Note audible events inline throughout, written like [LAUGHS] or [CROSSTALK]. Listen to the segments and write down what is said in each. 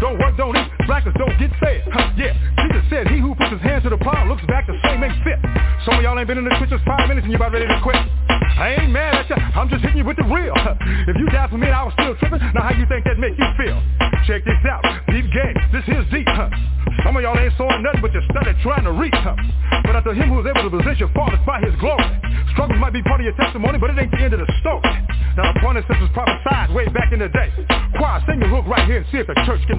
Don't work don't eat. Blackers don't get fed. Huh, yeah. Jesus said he who puts his hand to the plow looks back the same ain't fit. Some of y'all ain't been in the trenches five minutes and you about ready to quit. I ain't mad at you. I'm just hitting you with the real. If you died for me I was still tripping, now how you think that make you feel? Check this out. Deep game. This here's deep. Huh? Some of y'all ain't sawing nothing but you studied trying to reach something. But after him who is able to possess your fathers by his glory. Struggles might be part of your testimony, but it ain't the end of the story. Now the point is this was prophesied way back in the day. Choir, sing your hook right here and see if the church can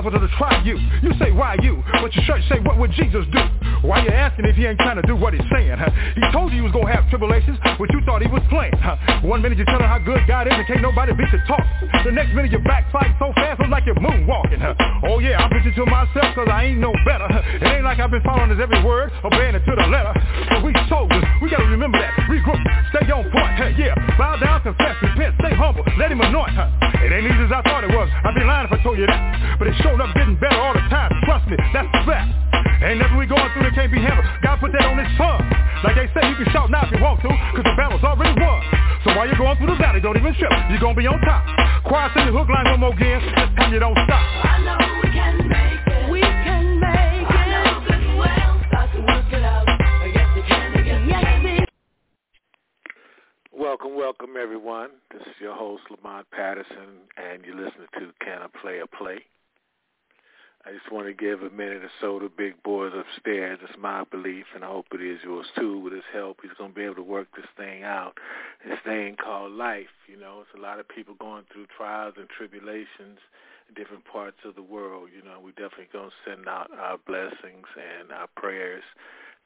Wanted to try you. You say, why you? But your church say, what would Jesus do? Why you asking if he ain't trying to do what he's saying? Huh? He told you he was to have tribulations, but you thought he was playing. Huh? One minute you tell him how good God is and can't nobody beat your talk. The next minute you're backsliding so fast, it's like you're moonwalking. Huh? Oh yeah, I'm preaching to myself cause I ain't no better. It ain't like I've been following his every word, obeying it to the letter. But we soldiers, we gotta remember that. Regroup, stay on point. Huh? Yeah, bow down, confess, repent, stay humble, let him anoint. Huh? It ain't easy as I thought it was. I'd be lying if I told you that. But it showed up getting better all the time. Trust me, that's the fact. Ain't nothing we going through that can't be handled. God put that on his son. Like they say, you can shout now if you want to, cause the battle's already won. So while you're going through the valley, don't even trip. You're gonna be on top. Choir, sing the hook line one more again. This time you don't stop. I know we can make it. We can make it. I know good well. God can work it out. Yes, He can. Yes, He can. Welcome, welcome everyone. This is your host Lamont Patterson, and you're listening to Can I Play a Play? I just want to give a minute or so to big boys upstairs. It's my belief, and I hope it is yours too. With his help, he's going to be able to work this thing out. This thing called life. You know, it's a lot of people going through trials and tribulations in different parts of the world. You know, we definitely going to send out our blessings and our prayers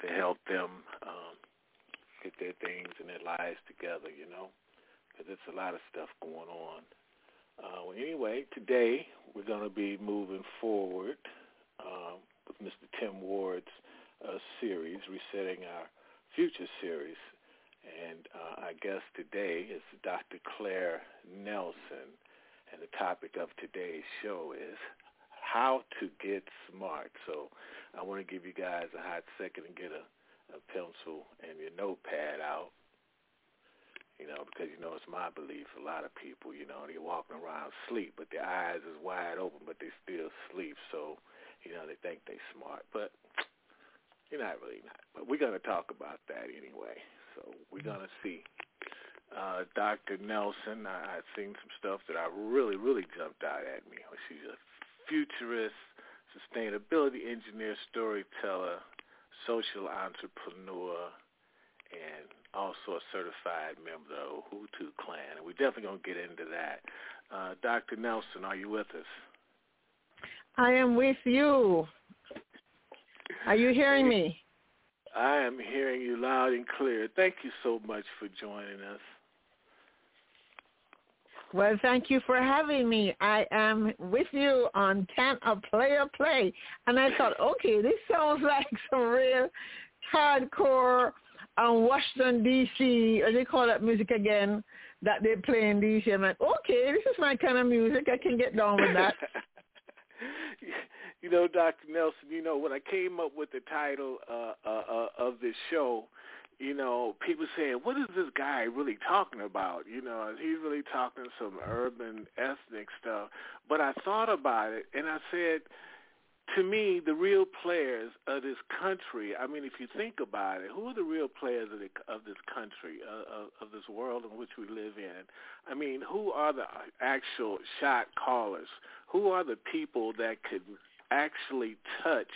to help them um, get their things and their lives together. You know, because it's a lot of stuff going on. Uh, well, anyway, today we're going to be moving forward um, with Mr. Tim Ward's uh, series, Resetting Our Future series. And uh, our guest today is Dr. Claire Nelson. And the topic of today's show is how to get smart. So I want to give you guys a hot second and get a, a pencil and your notepad out you know, because you know it's my belief. A lot of people, you know, they're walking around sleep, but their eyes is wide open, but they still sleep. So, you know, they think they smart, but you're not really not. But we're gonna talk about that anyway. So we're gonna see. Uh, Dr. Nelson, I, I've seen some stuff that I really, really jumped out at me. She's a futurist, sustainability engineer, storyteller, social entrepreneur, and also a certified member of the Ohotu clan. And we're definitely going to get into that. Uh, Dr. Nelson, are you with us? I am with you. Are you hearing me? I am hearing you loud and clear. Thank you so much for joining us. Well, thank you for having me. I am with you on Can a Player Play. And I thought, okay, this sounds [LAUGHS] like some real hardcore um, Washington, D.C., or they call that music again, that they play in D.C. I'm like, okay, this is my kind of music. I can get down with that. [LAUGHS] you know, Dr. Nelson, you know, when I came up with the title uh, uh, uh, of this show, you know, people saying, what is this guy really talking about? You know, he's really talking some urban ethnic stuff? But I thought about it, and I said, to me, the real players of this country. I mean, if you think about it, who are the real players of, the, of this country, uh, of, of this world in which we live in? I mean, who are the actual shot callers? Who are the people that could actually touch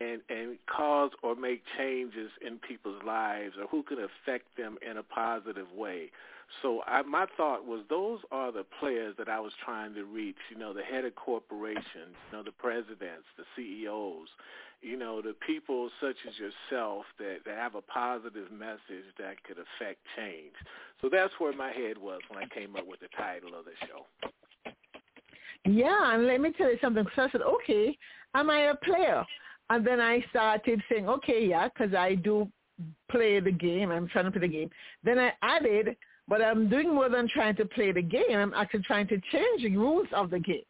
and and cause or make changes in people's lives or who can affect them in a positive way. So I, my thought was those are the players that I was trying to reach. You know, the head of corporations, you know, the presidents, the CEOs, you know, the people such as yourself that, that have a positive message that could affect change. So that's where my head was when I came up with the title of the show. Yeah, and let me tell you something. So I said, okay, am I a player? And then I started saying, okay, yeah, because I do play the game. I'm trying to play the game. Then I added, but I'm doing more than trying to play the game. I'm actually trying to change the rules of the game.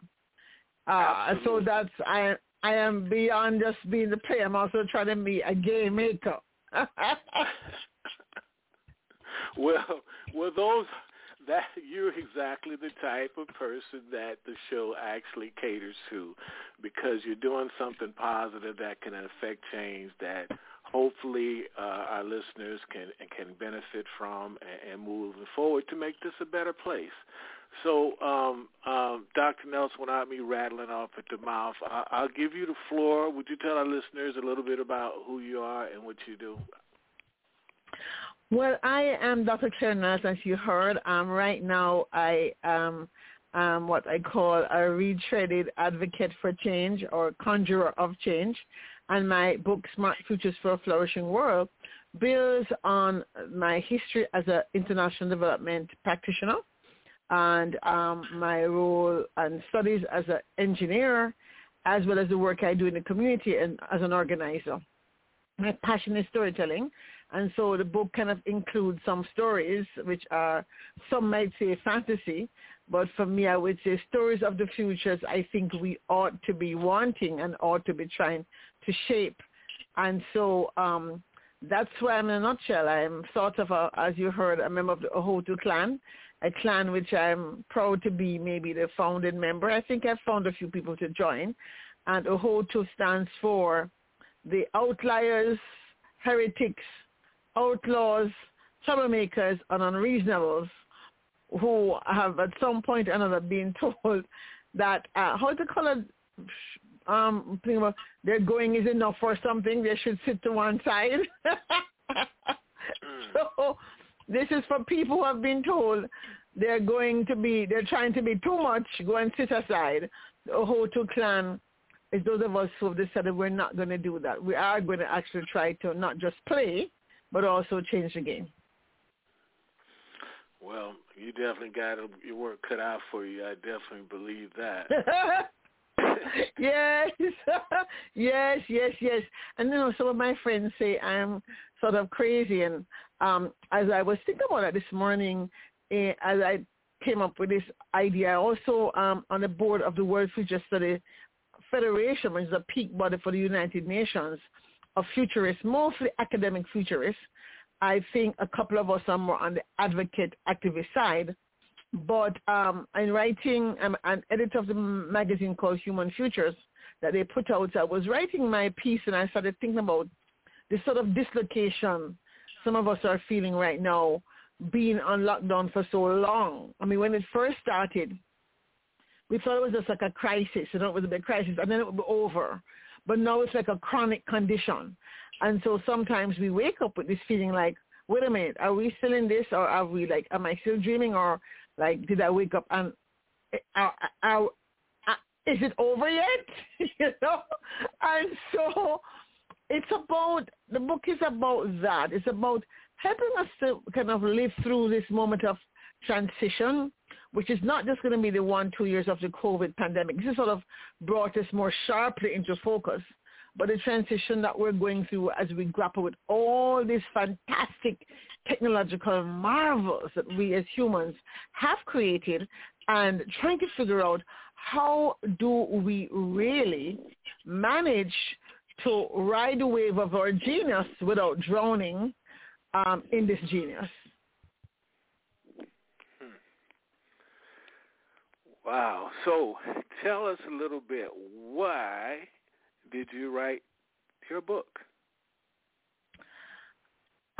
Uh, so that's I I am beyond just being the player. I'm also trying to be a game maker. [LAUGHS] well, well, those that you're exactly the type of person that the show actually caters to because you're doing something positive that can affect change that hopefully uh, our listeners can can benefit from and, and moving forward to make this a better place. So, um, um, Dr. Nelson, without me rattling off at the mouth, I, I'll give you the floor. Would you tell our listeners a little bit about who you are and what you do? Well, I am Dr. Claire as you heard. Um, right now, I am um, what I call a retreaded advocate for change or conjurer of change. And my book, Smart Futures for a Flourishing World, builds on my history as an international development practitioner and um, my role and studies as an engineer, as well as the work I do in the community and as an organizer. My passion is storytelling, and so the book kind of includes some stories, which are, some might say fantasy, but for me, I would say stories of the futures I think we ought to be wanting and ought to be trying to shape. And so um, that's why I'm in a nutshell. I'm sort of, a, as you heard, a member of the Ohotu clan, a clan which I'm proud to be maybe the founding member. I think I've found a few people to join. And Ohotu stands for the outliers, heretics, outlaws, troublemakers, and unreasonables who have at some point or another been [LAUGHS] told that uh, how to call it um their going is enough for something they should sit to one side [LAUGHS] so this is for people who have been told they're going to be they're trying to be too much go and sit aside the Ohotu clan is those of us who have decided we're not going to do that we are going to actually try to not just play but also change the game. Well, you definitely got your work cut out for you. I definitely believe that. [LAUGHS] yes, [LAUGHS] yes, yes, yes. And you know, some of my friends say I'm sort of crazy. And um, as I was thinking about it this morning, eh, as I came up with this idea, I also um, on the board of the World Future Study Federation, which is a peak body for the United Nations, of futurists, mostly academic futurists. I think a couple of us are more on the advocate activist side. But um, in writing, I'm an editor of the magazine called Human Futures that they put out. I was writing my piece and I started thinking about the sort of dislocation some of us are feeling right now being on lockdown for so long. I mean, when it first started, we thought it was just like a crisis, you know, it was a big crisis, and then it would be over but now it's like a chronic condition. And so sometimes we wake up with this feeling like, wait a minute, are we still in this or are we like, am I still dreaming or like, did I wake up and are, are, are, is it over yet? [LAUGHS] you know? And so it's about, the book is about that. It's about helping us to kind of live through this moment of transition which is not just going to be the one, two years of the COVID pandemic. This has sort of brought us more sharply into focus. But the transition that we're going through as we grapple with all these fantastic technological marvels that we as humans have created and trying to figure out how do we really manage to ride the wave of our genius without drowning um, in this genius. Wow. So tell us a little bit. Why did you write your book?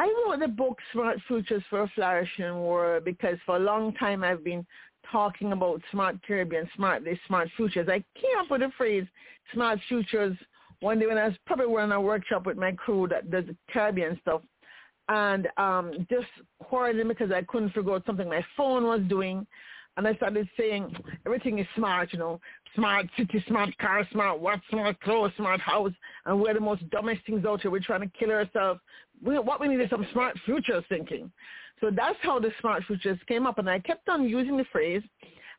I wrote the book Smart Futures for a Flourishing World because for a long time I've been talking about smart Caribbean, smart this, smart futures. I came up with the phrase smart futures one day when I was probably running a workshop with my crew that does the Caribbean stuff, and um, just quarreling because I couldn't figure out something my phone was doing. And I started saying everything is smart, you know, smart city, smart car, smart watch, smart clothes, smart house, and we're the most dumbest things out here. We're trying to kill ourselves. We, what we need is some smart futures thinking. So that's how the smart futures came up, and I kept on using the phrase.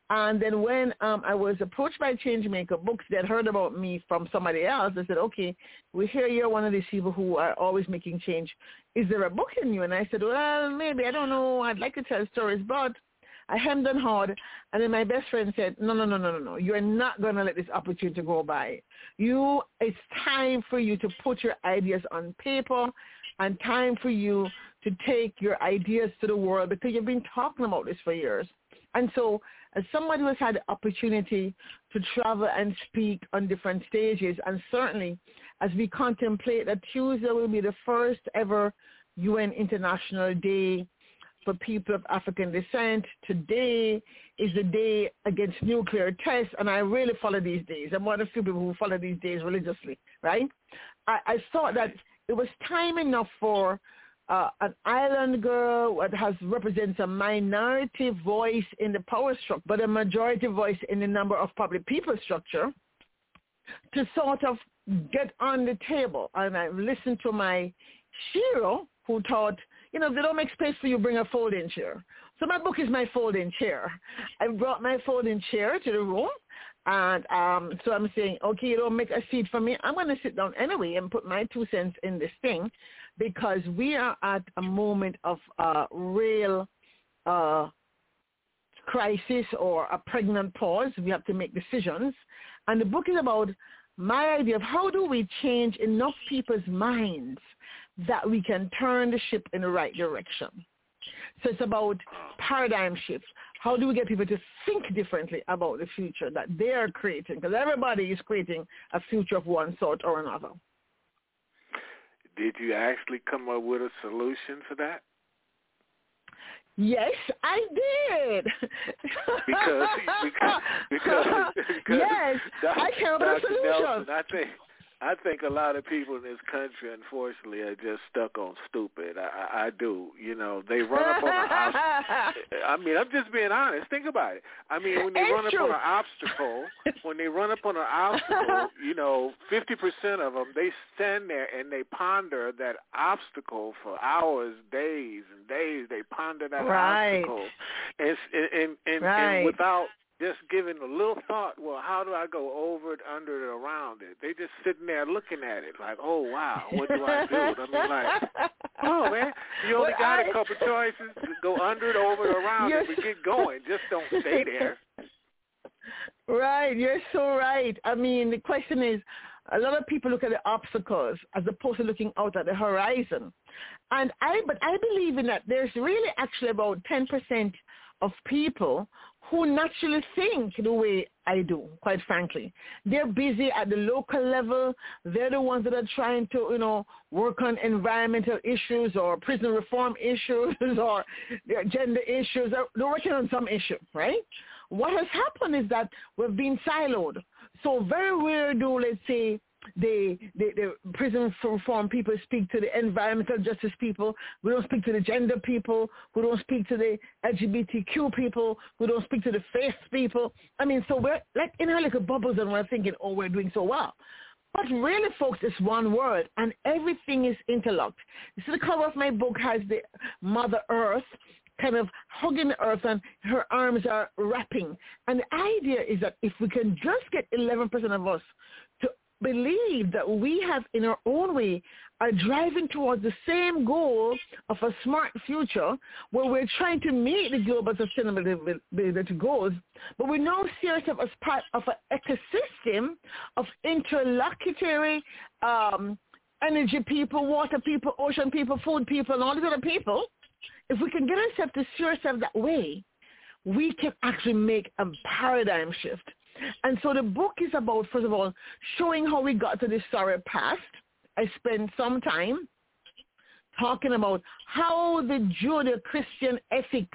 And then when um, I was approached by Changemaker Books, had heard about me from somebody else. They said, okay, we hear you're one of these people who are always making change. Is there a book in you? And I said, well, maybe. I don't know. I'd like to tell stories, but I hemmed and hawed. And then my best friend said, no, no, no, no, no, no. You're not going to let this opportunity go by. You, it's time for you to put your ideas on paper and time for you to take your ideas to the world because you've been talking about this for years. And so as somebody who has had the opportunity to travel and speak on different stages, and certainly as we contemplate that Tuesday will be the first ever UN International Day for people of African descent. Today is the day against nuclear tests, and I really follow these days. I'm one of the few people who follow these days religiously, right? I, I thought that it was time enough for uh, an island girl that has represents a minority voice in the power structure, but a majority voice in the number of public people structure, to sort of get on the table. And I listened to my Shiro, who taught, you know, if they don't make space for you, bring a folding chair. So my book is my folding chair. I brought my folding chair to the room. And um, so I'm saying, okay, you don't make a seat for me. I'm going to sit down anyway and put my two cents in this thing because we are at a moment of real uh, crisis or a pregnant pause. We have to make decisions. And the book is about my idea of how do we change enough people's minds that we can turn the ship in the right direction. So it's about paradigm shifts. How do we get people to think differently about the future that they're creating? Because everybody is creating a future of one sort or another. Did you actually come up with a solution for that? Yes, I did. because because because, [LAUGHS] because yes, Dr. I came up with a solution. Nelson, I think I think a lot of people in this country, unfortunately, are just stuck on stupid. I, I, I do. You know, they run up on an obstacle. [LAUGHS] I mean, I'm just being honest. Think about it. I mean, when they It's run up on an obstacle, when they run up on an obstacle, [LAUGHS] you know, 50% of them, they stand there and they ponder that obstacle for hours, days, and days. They ponder that Right. obstacle, and and and, and, Right. and without just giving a little thought, well, how do I go over it, under it, around it? They just sitting there looking at it like, oh, wow, what do I do? I mean, like, [LAUGHS] oh, man, you only Well, got a I- couple choices. Go under it, over it, around it, but get going. Just don't stay [LAUGHS] there. Right, you're so right. I mean, the question is, a lot of people look at the obstacles as opposed to looking out at the horizon. And I, but I believe in that there's really actually about 10% of people who naturally think the way I do, quite frankly. They're busy at the local level. They're the ones that are trying to, you know, work on environmental issues or prison reform issues [LAUGHS] or gender issues. They're working on some issue, right? What has happened is that we've been siloed. So very rare do, let's say, the, the, the prison reform people speak to the environmental justice people. We don't speak to the gender people. We don't speak to the LGBTQ people. We don't speak to the faith people. I mean, so we're like in our little bubbles and we're thinking, oh, we're doing so well. But really, folks, it's one word, and everything is interlocked. See, the cover of my book has the Mother Earth kind of hugging the earth, and her arms are wrapping. And the idea is that if we can just get 11% of us believe that we have, in our own way, are driving towards the same goal of a smart future where we're trying to meet the global sustainability goals, but we now see ourselves as part of an ecosystem of interlocutory um, energy people, water people, ocean people, food people, and all these other people. If we can get ourselves to see ourselves that way, we can actually make a paradigm shift. And so the book is about, first of all, showing how we got to this sorry past. I spent some time talking about how the Judeo-Christian ethic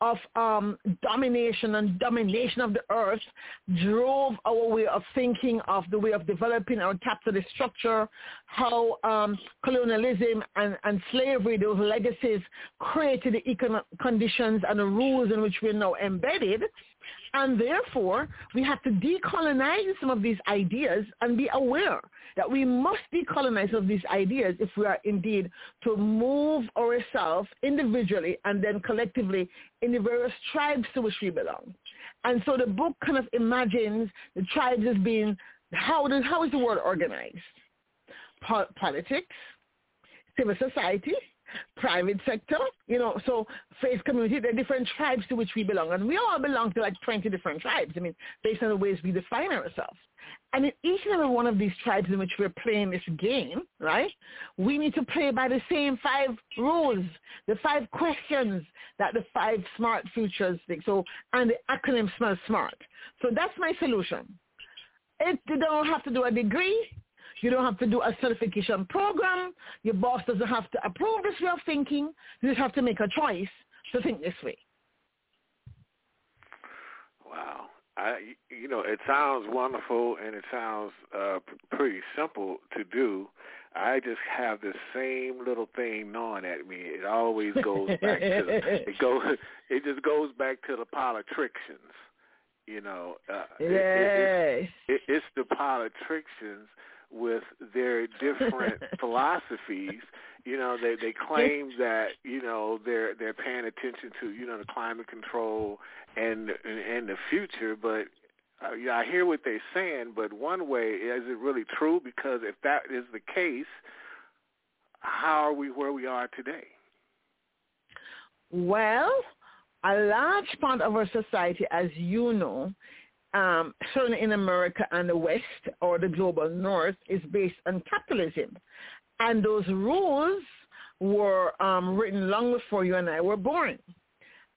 of um, domination and domination of the earth drove our way of thinking of the way of developing our capitalist structure, how um, colonialism and, and slavery, those legacies, created the economic conditions and the rules in which we're now embedded. And therefore, we have to decolonize some of these ideas and be aware that we must decolonize some of these ideas if we are indeed to move ourselves individually and then collectively in the various tribes to which we belong. And so the book kind of imagines the tribes as being, how, does, how is the world organized? Po- politics, civil society, private sector, you know, so faith community, there are different tribes to which we belong. And we all belong to like 20 different tribes, I mean, based on the ways we define ourselves. And in each and every one of these tribes in which we're playing this game, right, we need to play by the same five rules, the five questions that the five smart futures think. So, and the acronym smells smart. So that's my solution. It, you don't have to do a degree. You don't have to do a certification program. Your boss doesn't have to approve this way of thinking. You just have to make a choice to think this way. Wow. I, you know, it sounds wonderful and it sounds uh, pretty simple to do. I just have the same little thing gnawing at me. It always goes back to it [LAUGHS] goes. It just goes back to the politicians. You know, uh, yes. it, it, it, it's the politicians with their different [LAUGHS] philosophies. You know, they they claim that you know they're they're paying attention to you know the climate control and and the future, but uh, yeah, I hear what they're saying. But one way is it really true? Because if that is the case, how are we where we are today? Well, a large part of our society, as you know, um, certainly in America and the West or the global North, is based on capitalism. And those rules were um, written long before you and I were born.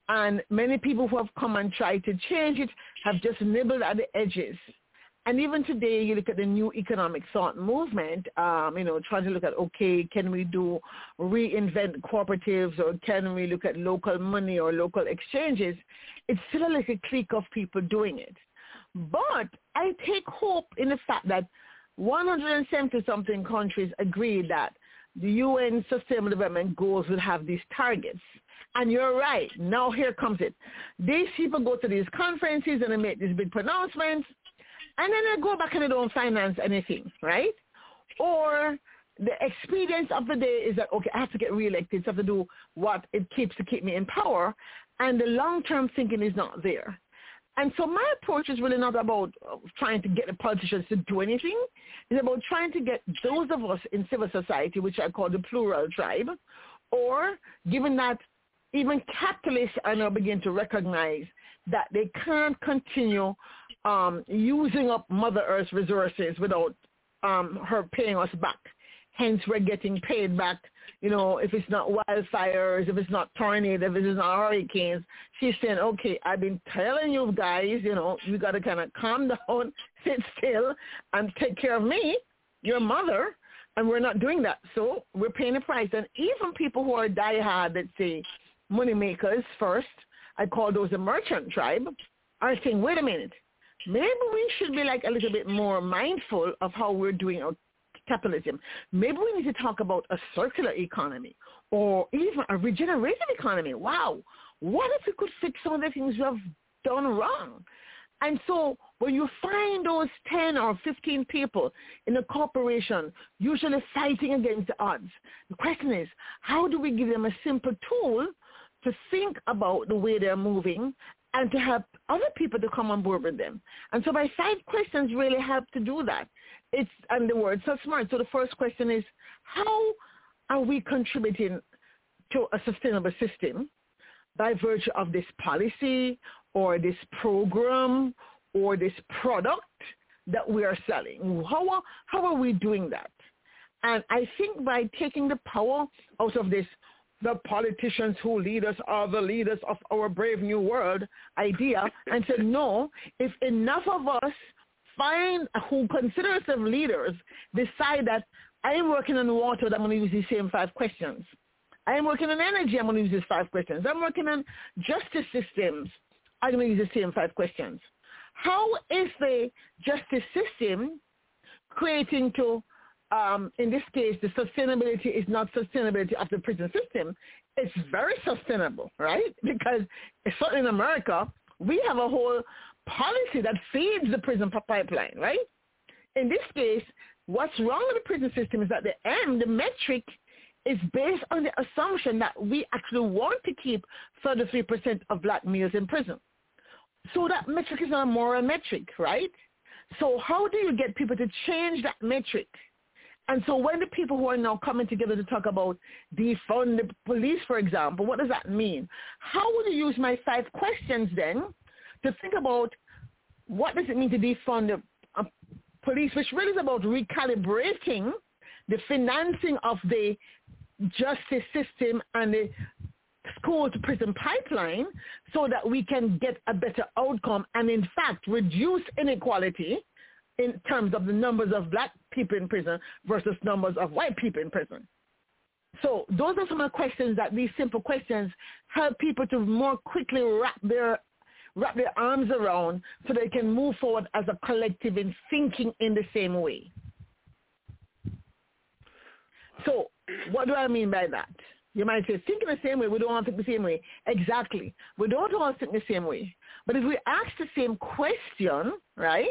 And many people who have come and tried to change it have just nibbled at the edges. And even today, you look at the new economic thought movement, um, you know, trying to look at, okay, can we do reinvent cooperatives or can we look at local money or local exchanges? It's still like a clique of people doing it. But I take hope in the fact that 170-something countries agree that the UN Sustainable Development Goals will have these targets. And you're right. Now here comes it. These people go to these conferences and they make these big pronouncements, and then they go back and they don't finance anything, right? Or the experience of the day is that, okay, I have to get reelected, so I have to do what it keeps to keep me in power, and the long-term thinking is not there. And so my approach is really not about uh, trying to get the politicians to do anything. It's about trying to get those of us in civil society, which I call the plural tribe, or given that even capitalists are now beginning to recognize that they can't continue um, using up Mother Earth's resources without um, her paying us back. Hence, we're getting paid back you know, if it's not wildfires, if it's not tornadoes, if it's not hurricanes, she's saying, okay, I've been telling you guys, you know, you got to kind of calm [LAUGHS] down, sit still, and take care of me, your mother, and we're not doing that. So we're paying a price. And even people who are diehard, let's say, money makers first, I call those a merchant tribe, are saying, wait a minute, maybe we should be like a little bit more mindful of how we're doing our capitalism. Maybe we need to talk about a circular economy or even a regenerative economy. Wow, what if we could fix some of the things we have done wrong? And so when you find those 10 or 15 people in a corporation usually fighting against the odds, the question is, how do we give them a simple tool to think about the way they're moving and to help other people to come on board with them? And so my five questions really help to do that it's and the word so smart. So the first question is how are we contributing to a sustainable system by virtue of this policy or this program or this product that we are selling? How are, how are we doing that? And I think by taking the power out of this, the politicians who lead us are the leaders of our brave new world idea and said, no, if enough of us find who consider themselves leaders decide that I'm working on water that I'm going to use these same five questions. I am working on energy. I'm going to use these five questions. I'm working on justice systems. I'm going to use the same five questions. How is the justice system creating to, um, in this case, the sustainability is not sustainability of the prison system. It's very sustainable, right? [LAUGHS] Because certainly in America, we have a whole policy that feeds the prison pipeline, right? In this case, what's wrong with the prison system is that the M, the metric, is based on the assumption that we actually want to keep 33% of black males in prison. So that metric is not a moral metric, right? So how do you get people to change that metric? And so when the people who are now coming together to talk about defund the police, for example, what does that mean? How would you use my five questions then to think about what does it mean to defund the uh, police, which really is about recalibrating the financing of the justice system and the school to prison pipeline so that we can get a better outcome and in fact reduce inequality in terms of the numbers of black people in prison versus numbers of white people in prison. So those are some of the questions that these simple questions help people to more quickly wrap their wrap their arms around so they can move forward as a collective in thinking in the same way. So what do I mean by that? You might say, think in the same way. We don't all think the same way. Exactly. We don't all think the same way. But if we ask the same question, right,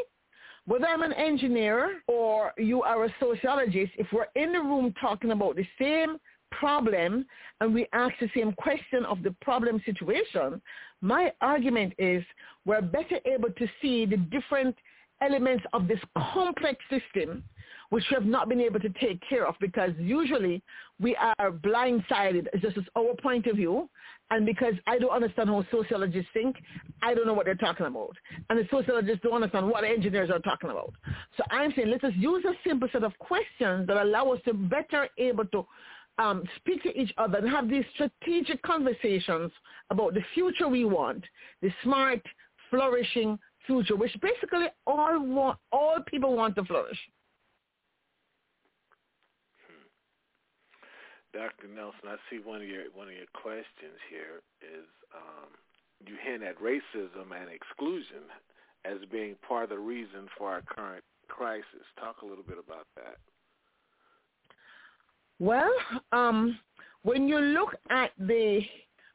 whether I'm an engineer or you are a sociologist, if we're in the room talking about the same problem and we ask the same question of the problem situation, my argument is we're better able to see the different elements of this complex system which we have not been able to take care of because usually we are blindsided. It's just our point of view. And because I don't understand how sociologists think, I don't know what they're talking about. And the sociologists don't understand what engineers are talking about. So I'm saying let us use a simple set of questions that allow us to better able to um, speak to each other and have these strategic conversations about the future we want, the smart, flourishing future, which basically all want, all people want to flourish. Dr. Nelson, I see one of your one of your questions here is um, you hint at racism and exclusion as being part of the reason for our current crisis. Talk a little bit about that. Well, um, when you look at the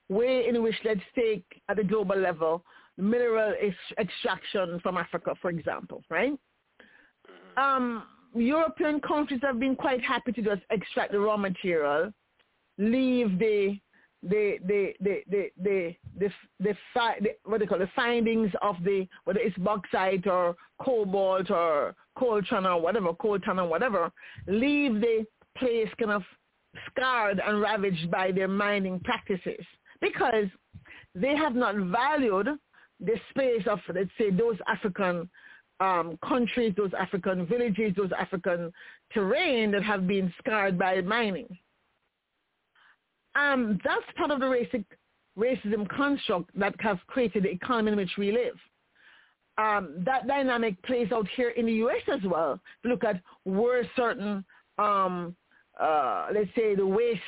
way in which, let's take at the global level, mineral extraction from Africa, for example, right? Mm-hmm. Um, European countries have been quite happy to just extract the raw material, leave the the the the the the the, the, the what they call the findings of the whether it's bauxite or cobalt or coltan or whatever coltan or whatever, leave the place kind of scarred and ravaged by their mining practices because they have not valued the space of let's say those African um, countries, those African villages, those African terrain that have been scarred by mining. Um, that's part of the racic, racism construct that has created the economy in which we live. Um, that dynamic plays out here in the U.S. as well. Look at where certain, um, uh, let's say, the waste,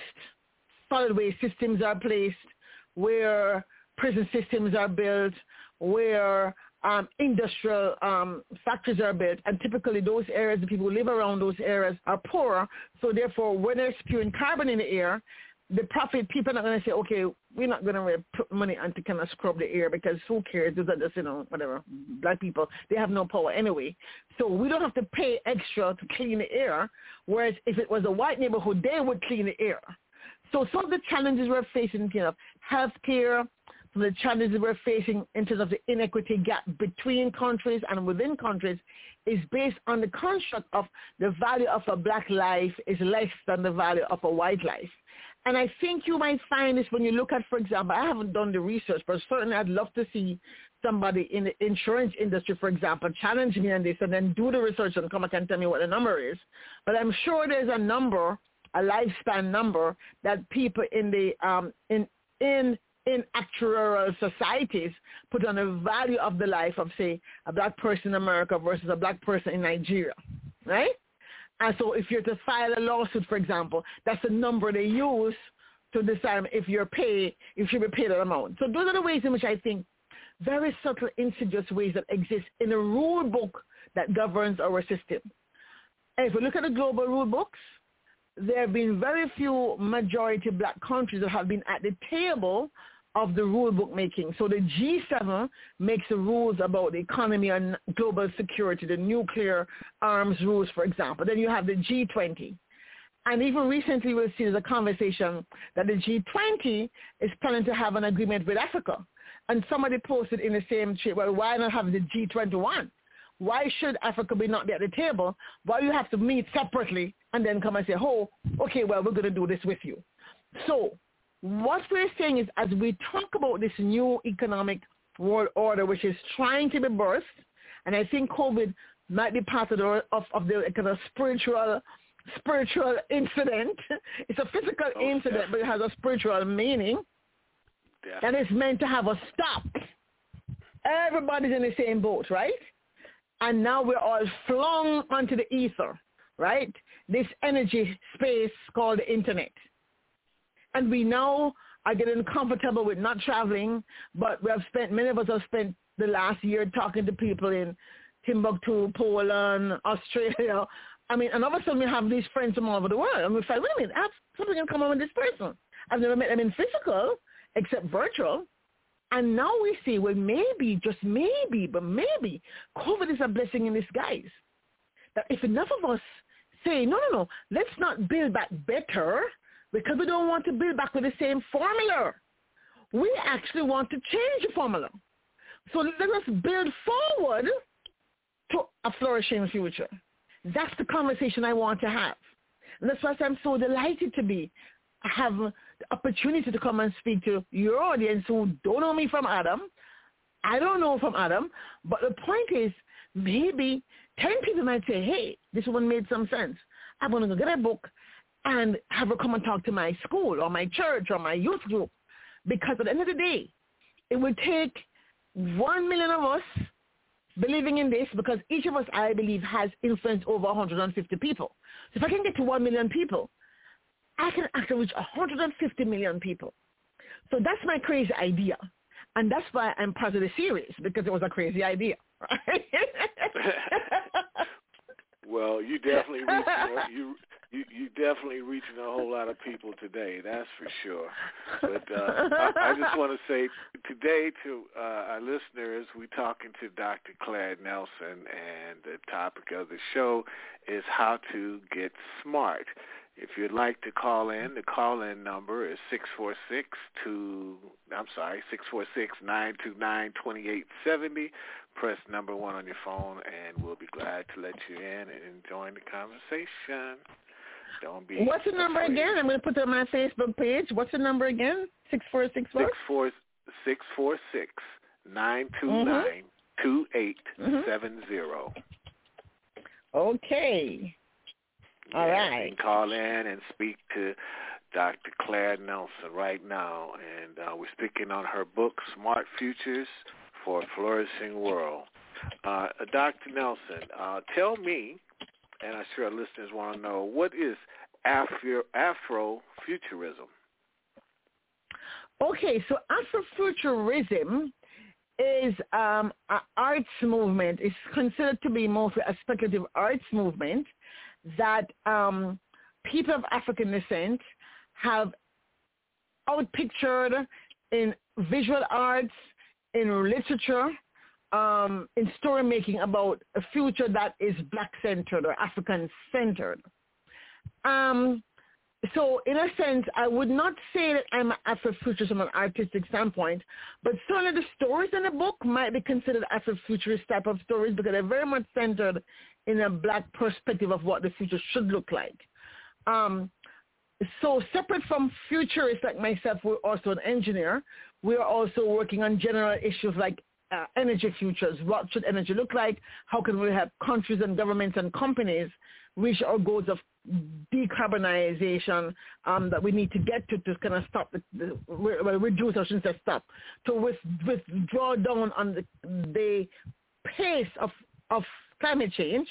solid waste systems are placed, where prison systems are built, where um, industrial um, factories are built, and typically those areas, the people who live around those areas are poorer. So therefore, when they're spewing carbon in the air, the profit people are not going to say, okay, we're not going to put money on to kind of scrub the air because who cares? Those just, you know, whatever, black people, they have no power anyway. So we don't have to pay extra to clean the air, whereas if it was a white neighborhood, they would clean the air. So some of the challenges we're facing, you know, healthcare, some of the challenges we're facing in terms of the inequity gap between countries and within countries is based on the construct of the value of a black life is less than the value of a white life. And I think you might find this when you look at, for example, I haven't done the research, but certainly I'd love to see somebody in the insurance industry, for example, challenge me on this and then do the research and come back and tell me what the number is. But I'm sure there's a number, a lifespan number that people in the um, in in in actuarial societies put on the value of the life of, say, a black person in America versus a black person in Nigeria, right? And so if you're to file a lawsuit, for example, that's the number they use to decide if you're paid, if you be paid an amount. So those are the ways in which I think very subtle, insidious ways that exist in a rule book that governs our system. And if we look at the global rule books, there have been very few majority black countries that have been at the table of the rule book making. So the G7 makes the rules about the economy and global security, the nuclear arms rules, for example. Then you have the G20. And even recently we'll see there's a conversation that the G20 is planning to have an agreement with Africa. And somebody posted in the same tweet, well, why not have the G21? Why should Africa be not be at the table? Why you have to meet separately and then come and say, oh, okay, well, we're going to do this with you. So what we're saying is as we talk about this new economic world order, which is trying to be birthed, and I think COVID might be part of the, of, of the kind of spiritual spiritual incident. [LAUGHS] It's a physical Oh, incident, but it has a spiritual meaning. And it's meant to have a stop. Everybody's in the same boat, right? And now we're all flung onto the ether, right? This energy space called the internet. And we now are getting comfortable with not traveling, but we have spent, many of us have spent the last year talking to people in Timbuktu, Poland, Australia. I mean, and all of a sudden we have these friends from all over the world. And we find, wait a minute, I have something in common with this person. I've never met them in physical, except virtual. And now we see, well, maybe, just maybe, but maybe, COVID is a blessing in disguise. That if enough of us say, no, no, no, let's not build back better because we don't want to build back with the same formula. We actually want to change the formula. So let us build forward to a flourishing future. That's the conversation I want to have. And that's why I'm so delighted to be have the opportunity to come and speak to your audience who don't know me from Adam. I don't know from Adam, but the point is maybe 10 people might say, hey, this one made some sense. I'm going to go get a book and have her come and talk to my school or my church or my youth group. Because at the end of the day, it will take one million of us believing in this because each of us, I believe, has influence over 150 people. So if I can get to one million people, I can actually reach 150 million people. So that's my crazy idea. And that's why I'm part of the series, because it was a crazy idea. Right? [LAUGHS] [LAUGHS] Well, you [LAUGHS] definitely reaching a, you you you definitely reaching a whole lot of people today. That's for sure. But uh, I, I just want to say today to uh, our listeners, we're talking to Dr. Claire Nelson, and the topic of the show is how to get smart. If you'd like to call in, the call-in number is six four six two. I'm sorry, six four six nine two nine twenty eight seventy. Press number one on your phone, and we'll be glad to let you in and join the conversation. Don't be. What's the number afraid. again? I'm going to put it on my Facebook page. What's the number again? Six four six four. Six four six four six nine two nine mm-hmm. two eight seven zero. Okay. All Yeah, right. Can call in and speak to Dr. Claire Nelson right now, and uh, we're speaking on her book, Smart Futures for a Flourishing World. Uh, Dr. Nelson, uh, tell me, and I'm sure our listeners want to know, what is Afro Afrofuturism? Okay, so Afrofuturism is um, an arts movement. It's considered to be mostly a speculative arts movement that um, people of African descent have outpictured in visual arts, in literature, um, in story making about a future that is black-centered or African-centered. Um, so in a sense, I would not say that I'm Afrofuturist from an artistic standpoint, but certainly the stories in the book might be considered Afrofuturist type of stories because they're very much centered in a black perspective of what the future should look like. Um, so separate from futurists like myself, we're also an engineer. We're also working on general issues like uh, energy futures. What should energy look like? How can we help countries and governments and companies reach our goals of decarbonization um, that we need to get to to kind of stop the, the reduce, I shouldn't say stop, to with, withdraw down on the, the pace of, of climate change.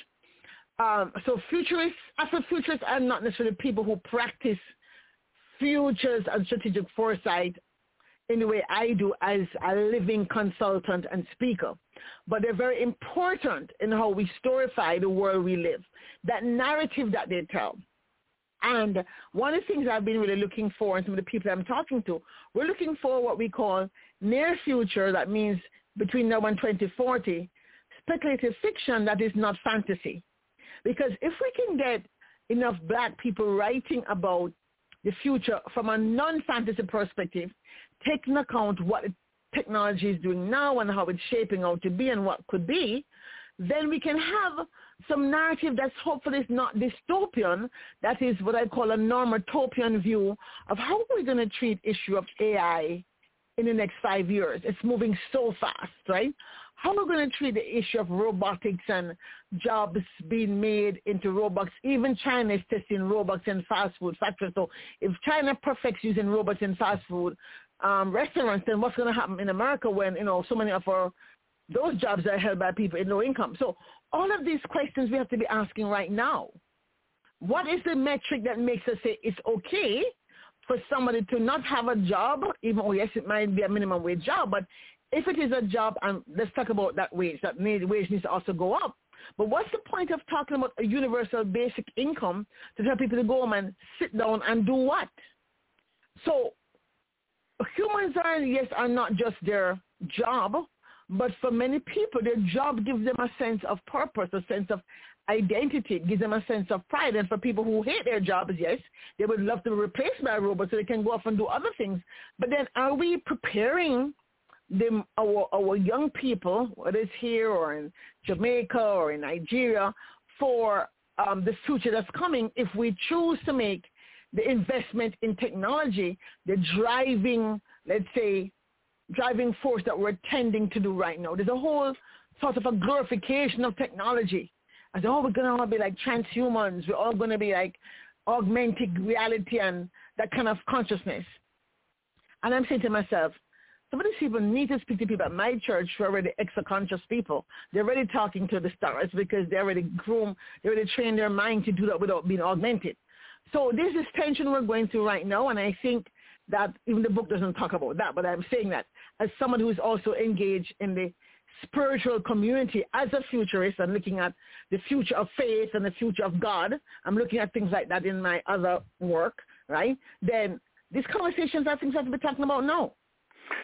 Um, so futurists, Afrofuturists are not necessarily people who practice futures and strategic foresight in the way I do as a living consultant and speaker. But they're very important in how we storify the world we live, that narrative that they tell. And one of the things I've been really looking for in some of the people I'm talking to, we're looking for what we call near future, that means between now and 2040, speculative fiction that is not fantasy. Because if we can get enough black people writing about the future from a non-fantasy perspective, taking account what technology is doing now and how it's shaping out to be and what could be, then we can have some narrative that's hopefully not dystopian. That is what I call a normotopian view of how we're going to treat issue of AI in the next five years. It's moving so fast, right? How are we going to treat the issue of robotics and jobs being made into robots? Even China is testing robots in fast food factories. So if China perfects using robots in fast food um, restaurants, then what's going to happen in America when, you know, so many of our, those jobs are held by people in low income? So all of these questions we have to be asking right now. What is the metric that makes us say it's okay for somebody to not have a job, even though yes, it might be a minimum wage job, but if it is a job, and let's talk about that wage, that wage needs to also go up. But what's the point of talking about a universal basic income to tell people to go home and sit down and do what? So humans are, yes, are not just their job, but for many people, their job gives them a sense of purpose, a sense of identity, gives them a sense of pride. And for people who hate their jobs, yes, they would love to be replaced by a robot so they can go off and do other things. But then are we preparing the, our, our young people, whether it's here or in Jamaica or in Nigeria, for um, the future that's coming if we choose to make the investment in technology the driving, let's say, driving force that we're tending to do right now. There's a whole sort of a glorification of technology. As oh, we're going to all be like transhumans. We're all going to be like augmented reality and that kind of consciousness. And I'm saying to myself, some of these people need to speak to people at my church who are already extra-conscious people. They're already talking to the stars because they're already groom, they're already trained their mind to do that without being augmented. So this is tension we're going through right now, and I think that even the book doesn't talk about that, but I'm saying that as someone who's also engaged in the spiritual community as a futurist and looking at the future of faith and the future of God, I'm looking at things like that in my other work, right? Then these conversations are things I have to be talking about now.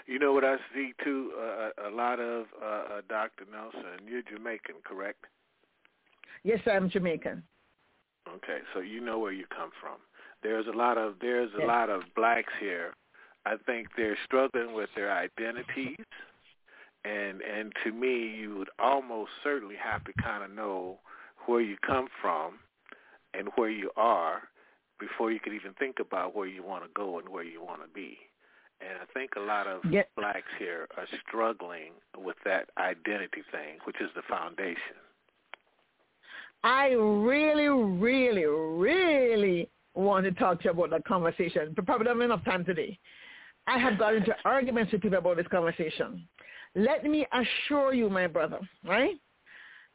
You know what I see too? Uh, a lot of uh, uh, Dr. Nelson. You're Jamaican, correct? Yes, I'm Jamaican. Okay, so you know where you come from. There's a lot of there's a lot of blacks here. I think they're struggling with their identities, and and to me, you would almost certainly have to kind of know where you come from and where you are before you could even think about where you want to go and where you want to be. And I think a lot of yep. blacks here are struggling with that identity thing, which is the foundation. I really, really, really want to talk to you about that conversation, but probably don't have enough time today. I have got into [LAUGHS] arguments with people about this conversation. Let me assure you, my brother, right,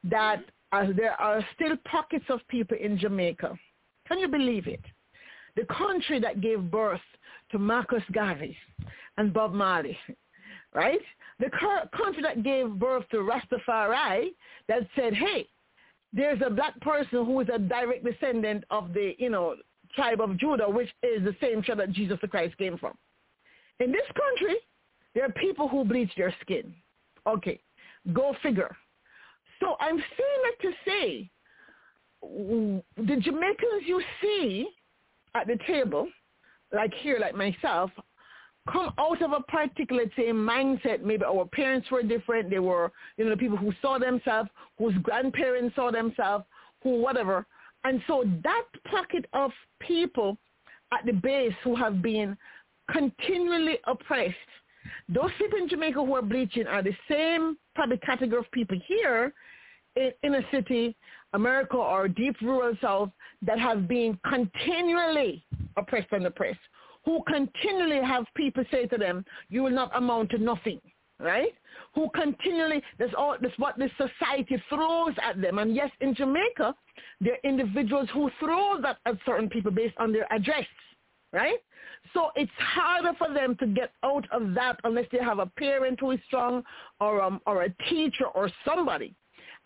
that there are still pockets of people in Jamaica. Can you believe it? The country that gave birth to Marcus Garvey and Bob Marley, right? The country that gave birth to Rastafari that said, hey, there's a black person who is a direct descendant of the, you know, tribe of Judah, which is the same tribe that Jesus Christ came from. In this country, there are people who bleach their skin. Okay, go figure. So I'm saying that to say, the Jamaicans you see at the table, like here, like myself, come out of a particular say mindset. Maybe our parents were different. They were, you know, the people who saw themselves, whose grandparents saw themselves, who whatever. And so that pocket of people at the base who have been continually oppressed, those people in Jamaica who are bleaching are the same probably category of people here in, in a city, America or deep rural South that have been continually oppressed and oppressed who continually have people say to them, you will not amount to nothing, right? Who continually, that's, all, that's what this society throws at them. And yes, in Jamaica, there are individuals who throw that at certain people based on their address, right? So it's harder for them to get out of that unless they have a parent who is strong or um, or a teacher or somebody.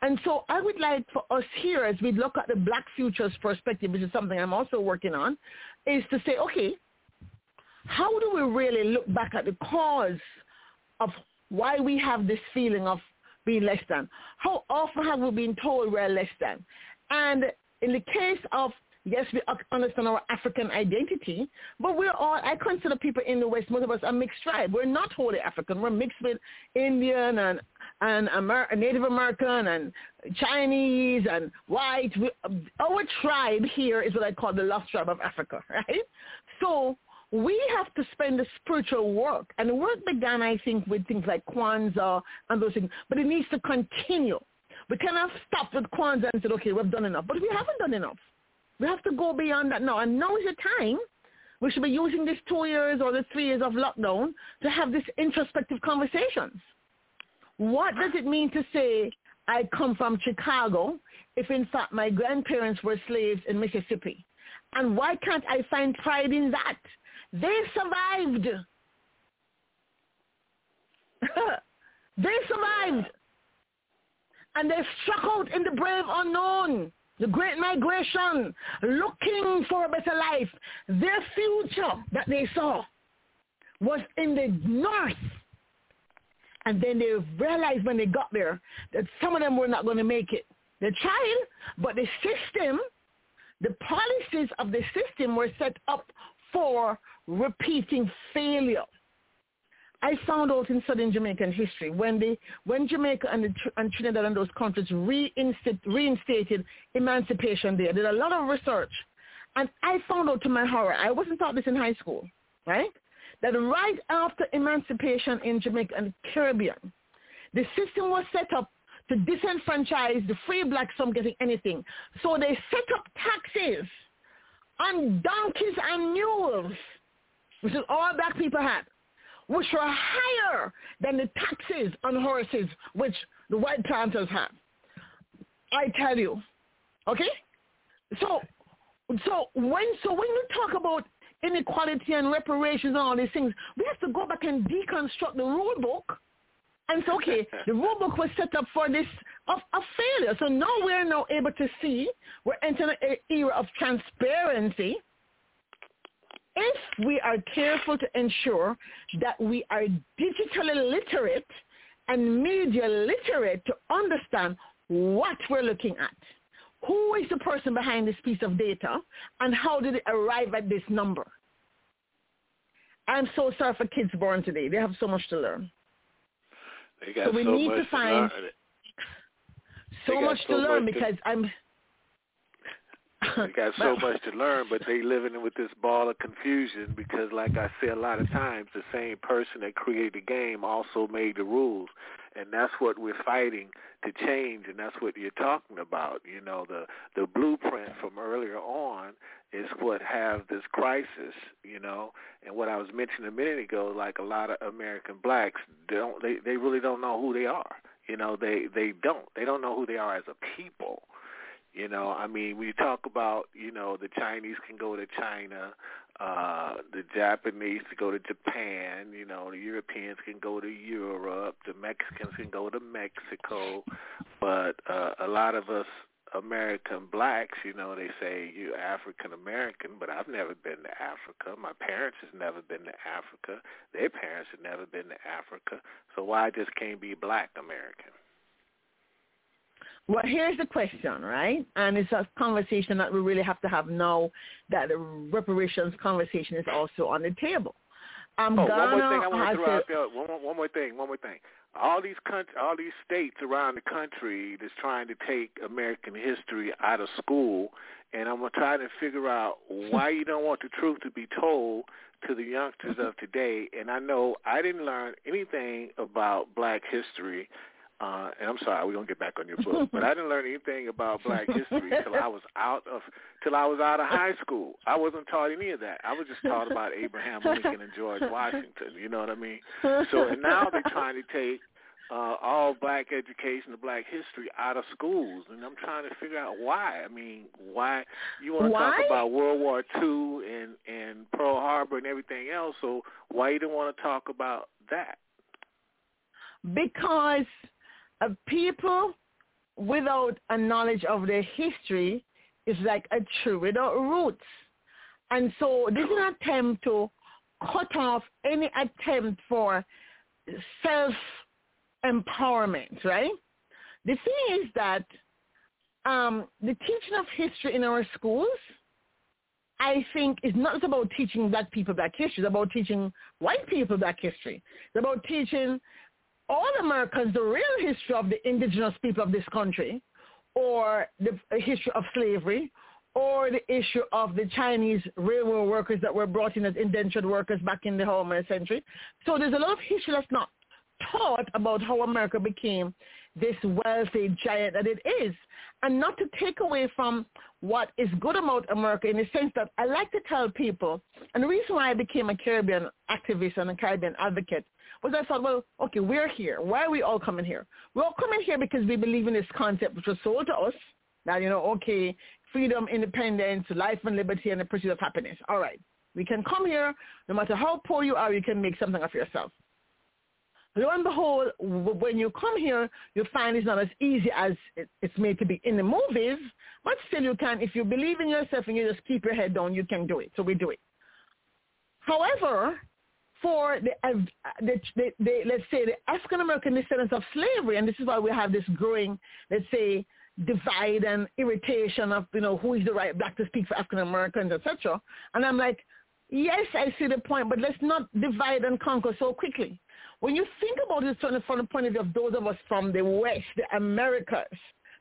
And so I would like for us here, as we look at the Black Futures perspective, which is something I'm also working on, is to say, okay, how do we really look back at the cause of why we have this feeling of being less than? How often have we been told we're less than? And in the case of Yes, we understand our African identity, but we're all, I consider people in the West, most of us are mixed tribe. We're not wholly African. We're mixed with Indian and, and Amer- Native American and Chinese and white. We, our tribe here is what I call the lost tribe of Africa, [LAUGHS] right? So we have to spend the spiritual work. And the work began, I think, with things like Kwanzaa and those things, but it needs to continue. We cannot stop with Kwanzaa and say, okay, we've done enough. But we haven't done enough. We have to go beyond that now. And now is the time we should be using these two years or the three years of lockdown to have these introspective conversations. What does it mean to say I come from Chicago if in fact my grandparents were slaves in Mississippi? And why can't I find pride in that? They survived. [LAUGHS] they survived. And they struck out in the brave unknown the great migration, looking for a better life. Their future that they saw was in the north. And then they realized when they got there that some of them were not going to make it. They tried, but the system, the policies of the system were set up for repeating failure. I found out in Southern Jamaican history when they, when Jamaica and, the, and Trinidad and those countries reinstate, reinstated Emancipation there, did a lot of research, and I found out to my horror, I wasn't taught this in high school, right? That right after emancipation in Jamaica and the Caribbean, the system was set up to disenfranchise the free blacks from getting anything. So they set up taxes on donkeys and mules, which is all black people had which were higher than the taxes on horses which the white planters had. I tell you, okay? So, so when so when you talk about inequality and reparations and all these things, we have to go back and deconstruct the rule book and say, okay, [LAUGHS] the rule book was set up for this of, of failure. So now we're now able to see we're entering an era of transparency if we are careful to ensure that we are digitally literate and media literate to understand what we're looking at. Who is the person behind this piece of data and how did it arrive at this number? I'm so sorry for kids born today. They have so much to learn. so we so need to find to so much so to learn much to- because I'm They got so much to learn, but they living with this ball of confusion because, like I say a lot of times, the same person that created the game also made the rules, and that's what we're fighting to change, and that's what you're talking about. You know, the the blueprint from earlier on is what have this crisis. You know, and what I was mentioning a minute ago, like a lot of American blacks don't they they really don't know who they are. You know, they they don't they don't know who they are as a people. You know, I mean, we talk about, you know, the Chinese can go to China, uh, the Japanese to go to Japan, you know, the Europeans can go to Europe, the Mexicans can go to Mexico, but uh, a lot of us American blacks, you know, they say you're African American, but I've never been to Africa. My parents has never been to Africa. Their parents have never been to Africa. So why I just can't be black American? Well, here's the question, right? And it's a conversation that we really have to have now that the reparations conversation is also on the table. Um, Oh, Ghana one more thing I want to throw out there. One more, one more thing. One more thing. All these country, all these states around the country that's trying to take American history out of school, and I'm trying to figure out why you don't want the truth to be told to the youngsters of today. And I know I didn't learn anything about Black history. Uh, and I'm sorry, we're gonna get back on your book, [LAUGHS] but I didn't learn anything about Black history [LAUGHS] till I was out of till I was out of high school. I wasn't taught any of that. I was just taught about Abraham Lincoln and George Washington. You know what I mean? So and now they're trying to take uh, all black education, the black history out of schools, and I'm trying to figure out why. I mean, why you want to Why? talk about World War II and and Pearl Harbor and everything else? So why you don't want to talk about that? because uh, people without a knowledge of their history is like a tree without roots. And so this is an attempt to cut off any attempt for self-empowerment, right? The thing is that um, the teaching of history in our schools, I think, is not about teaching black people black history. It's about teaching white people black history. It's about teaching all Americans the real history of the indigenous people of this country or the history of slavery or the issue of the Chinese railroad workers that were brought in as indentured workers back in the Homeland century. So there's a lot of history that's not taught about how America became this wealthy giant that it is. And not to take away from what is good about America in the sense that I like to tell people, and the reason why I became a Caribbean activist and a Caribbean advocate was I thought, well, okay, we're here. Why are we all coming here? We're all coming here because we believe in this concept which was sold to us that, you know, okay, freedom, independence, life and liberty and the pursuit of happiness. All right. We can come here, no matter how poor you are, you can make something of yourself. Lo and behold, when you come here, you find it's not as easy as it's made to be in the movies, but still you can, if you believe in yourself and you just keep your head down, you can do it. So we do it. However, for the, uh, the, the, the let's say the African American descendants of slavery, and this is why we have this growing, let's say, divide and irritation of you know who is the right black to speak for African Americans, etc. And I'm like, yes, I see the point, but let's not divide and conquer so quickly. When you think about it from the, point of view of those of us from the West, the Americas,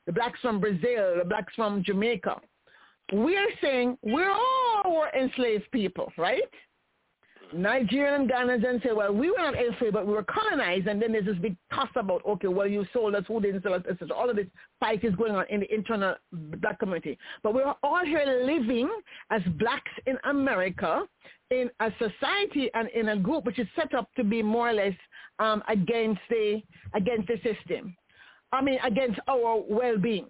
the blacks from Brazil, the blacks from Jamaica, we're saying we're all enslaved people, right? Nigerian and and say, well, we were not enslaved, but we were colonized. And then there's this big toss about, okay, well, you sold us, who didn't sell us, etc. All of this fight is going on in the internal black community. But we're all here living as blacks in America in a society and in a group which is set up to be more or less um, against the against the system. I mean, against our well-being.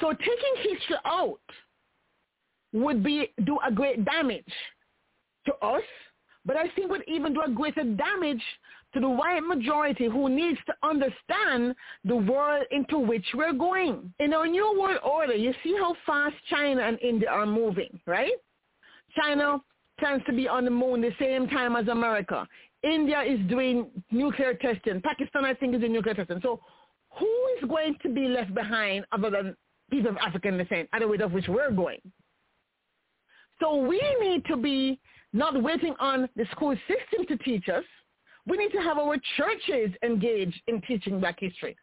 So taking history out would be do a great damage to us, but I think would even do a greater damage to the white majority who needs to understand the world into which we're going. In our new world order, you see how fast China and India are moving, right? China plans to be on the moon the same time as America. India is doing nuclear testing. Pakistan, I think, is doing nuclear testing. So who is going to be left behind other than people of African descent, at the of which we're going? So we need to be not waiting on the school system to teach us. We need to have our churches engaged in teaching black history.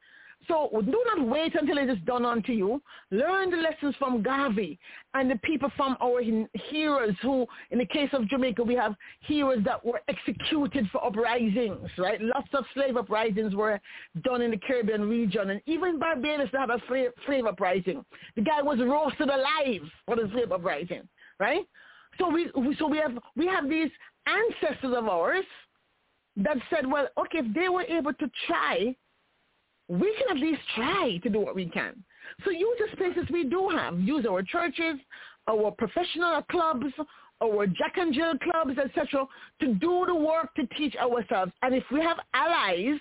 So do not wait until it is done unto you. Learn the lessons from Garvey and the people from our heroes who, in the case of Jamaica, we have heroes that were executed for uprisings, right? Lots of slave uprisings were done in the Caribbean region. And even Barbados had a slave uprising. The guy was roasted alive for the slave uprising, right? So we, so we have we have these ancestors of ours that said, well, okay, if they were able to try, we can at least try to do what we can. So use the spaces we do have. Use our churches, our professional clubs, our Jack and Jill clubs, etc., to do the work to teach ourselves. And if we have allies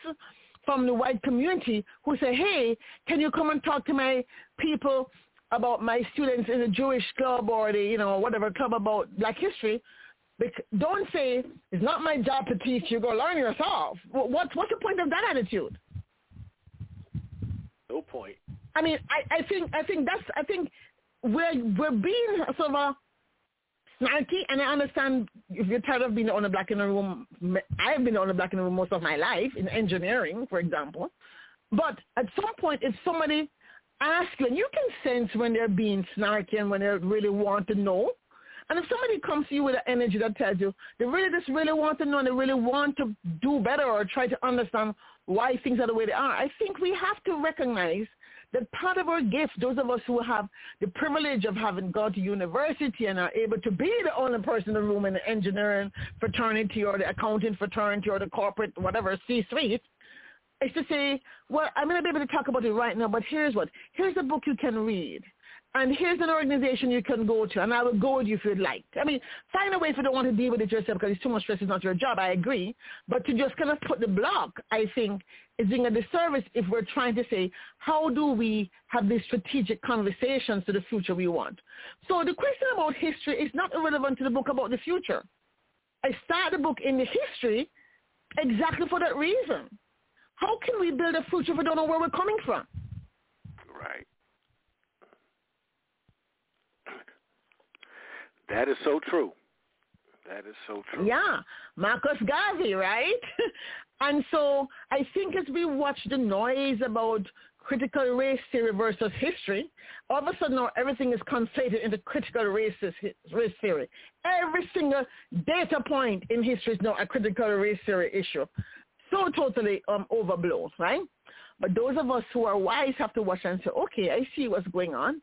from the white community who say, hey, can you come and talk to my people about my students in the Jewish club or the, you know, whatever club about black history, don't say, it's not my job to teach you, go learn yourself. Wh- What's, what's the point of that attitude? No point. I mean, I, I think I think that's I think we're we're being sort of a snarky, and I understand if you're tired of being the only black in the room. I've been the only black in the room most of my life in engineering, for example. But at some point, if somebody you, and you can sense when they're being snarky and when they really want to know. And if somebody comes to you with an energy that tells you they really just really want to know and they really want to do better or try to understand why things are the way they are, I think we have to recognize that part of our gift, those of us who have the privilege of having gone to university and are able to be the only person in the room in the engineering fraternity or the accounting fraternity or the corporate whatever C-suite, is to say, well, I'm going to be able to talk about it right now, but here's what. Here's a book you can read. And here's an organization you can go to, and I will go with you if you'd like. I mean, find a way if you don't want to deal with it yourself because it's too much stress. It's not your job. I agree. But to just kind of put the block, I think, is doing a disservice if we're trying to say, how do we have these strategic conversations to the future we want? So the question about history is not irrelevant to the book about the future. I start the book in the history exactly for that reason. How can we build a future if we don't know where we're coming from? Right. That is so true. That is so true. Yeah, Marcus Garvey, right? [LAUGHS] and so I think as we watch the noise about critical race theory versus history, all of a sudden now everything is conflated into critical race, race theory. Every single data point in history is now a critical race theory issue. So totally um, overblown, right? But those of us who are wise have to watch and say, okay, I see what's going on.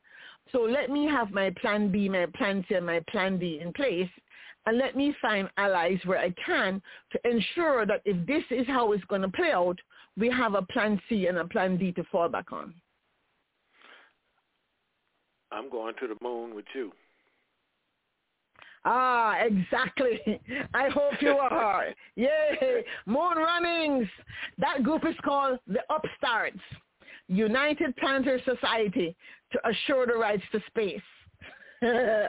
So let me have my plan B, my plan C, and my plan D in place, and let me find allies where I can to ensure that if this is how it's going to play out, we have a plan C and a plan D to fall back on. I'm going to the moon with you. Ah, exactly. [LAUGHS] I hope you are. Yay. Moon runnings. That group is called the Upstarts. United Planetary Society to assure the rights to space. [LAUGHS] yeah,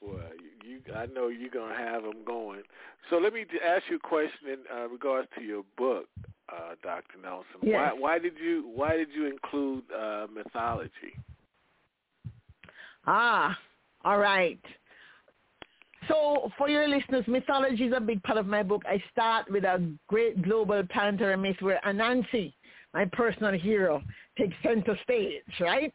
boy, you, I know you're gonna have them going. So let me ask you a question in uh, regards to your book, uh, Dr. Nelson. Yes. Why, why did you Why did you include uh, mythology? Ah, all right. So for your listeners, mythology is a big part of my book. I start with a great global planetary myth where Anansi, my personal hero, takes center stage, right?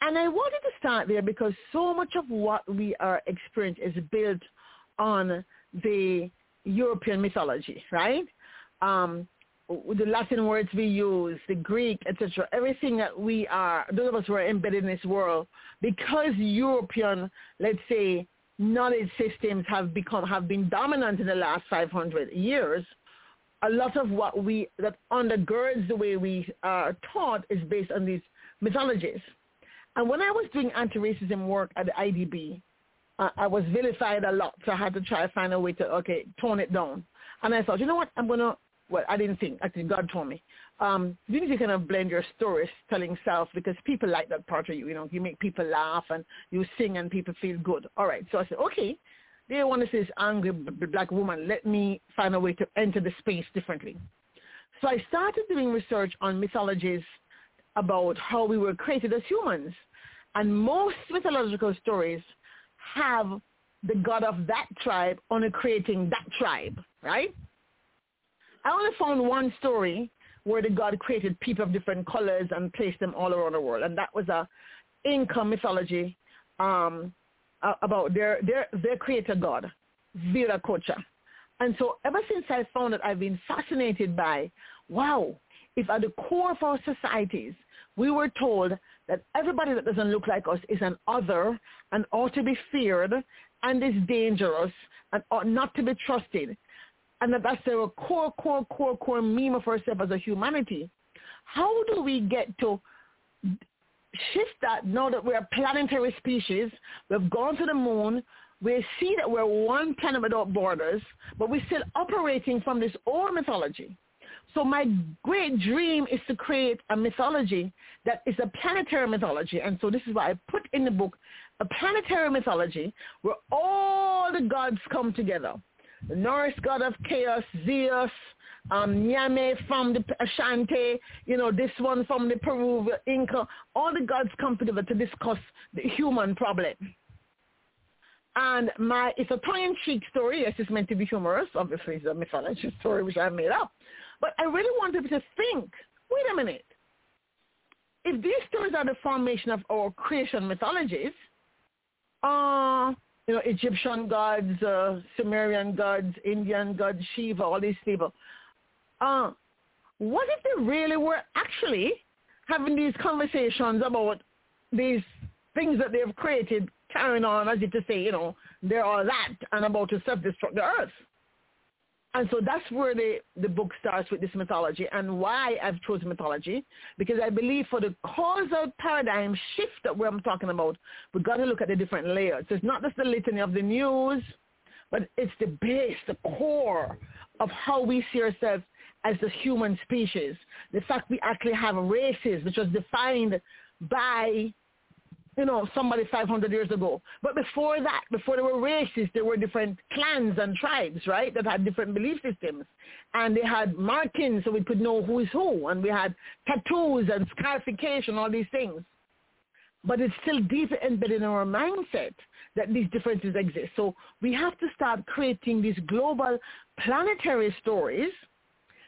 And I wanted to start there because so much of what we are experiencing is built on the European mythology, right? Um, the Latin words we use, the Greek, etc., everything that we are, those of us who are embedded in this world, because European, let's say, knowledge systems have become have been dominant in the last 500 years, a lot of what we that undergirds the way we are taught is based on these mythologies. And when I was doing anti-racism work at the IDB, I was vilified a lot, so I had to try to find a way to okay tone it down. And I thought, you know what, I'm gonna. Well, I didn't think. Actually, God told me um, you need to kind of blend your stories telling self because people like that part of you. You know, you make people laugh and you sing and people feel good. All right. So I said, okay, they want to see this angry black woman. Let me find a way to enter the space differently. So I started doing research on mythologies about how we were created as humans. And most mythological stories have the god of that tribe only creating that tribe, right? I only found one story where the God created people of different colors and placed them all around the world. And that was a Inca mythology um, about their, their, their creator God, Viracocha. And so ever since I found it, I've been fascinated by, wow, if at the core of our societies, we were told that everybody that doesn't look like us is an other and ought to be feared and is dangerous and ought not to be trusted, and that that's a core, core, core, core meme of ourselves as a humanity. How do we get to shift that now that we're a planetary species? We've gone to the moon. We see that we're one planet without borders, but we're still operating from this old mythology. So my great dream is to create a mythology that is a planetary mythology. And so this is why I put in the book a planetary mythology where all the gods come together the Norse god of chaos, Zeus, um, Nyame from the Ashanti, you know, this one from the Peru, Inca. All the gods come together to discuss the human problem. And my, it's a tongue-in-cheek story. Yes, it's meant to be humorous. Obviously, it's a mythology story which I made up. But I really wanted to think, wait a minute. If these stories are the formation of our creation mythologies, uh, you know, Egyptian gods, uh, Sumerian gods, Indian gods, Shiva, all these people. Uh, what if they really were actually having these conversations about these things that they've created, carrying on as if to say, you know, they're all that and about to self-destruct the earth? And so that's where the, the book starts with this mythology and why I've chosen mythology, because I believe for the causal paradigm shift that we're talking about, we've got to look at the different layers. It's not just the litany of the news, but it's the base, the core of how we see ourselves as the human species. The fact we actually have races, which was defined by you know, somebody 500 years ago. But before that, before there were races, there were different clans and tribes, right, that had different belief systems. And they had markings so we could know who is who. And we had tattoos and scarification, all these things. But it's still deep embedded in our mindset that these differences exist. So we have to start creating these global planetary stories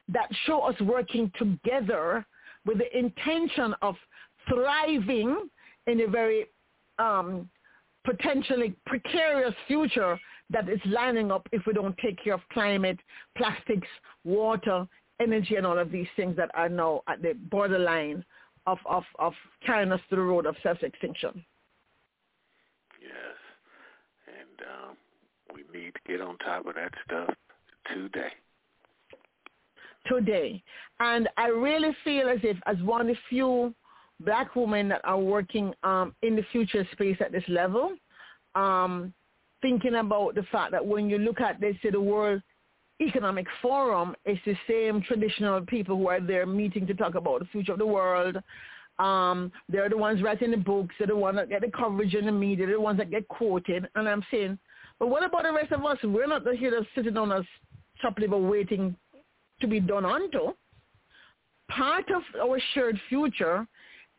that show us working together with the intention of thriving in a very um, potentially precarious future that is lining up if we don't take care of climate, plastics, water, energy, and all of these things that are now at the borderline of, of, of carrying us to the road of self-extinction. Yes, and um, we need to get on top of that stuff today. Today. And I really feel as if as one of the few black women that are working um, in the future space at this level, um, thinking about the fact that when you look at, they say, the World Economic Forum, it's the same traditional people who are there meeting to talk about the future of the world. Um, they're the ones writing the books. They're the ones that get the coverage in the media. They're the ones that get quoted. And I'm saying, but what about the rest of us? We're not here to sitting on a chop level waiting to be done onto. Part of our shared future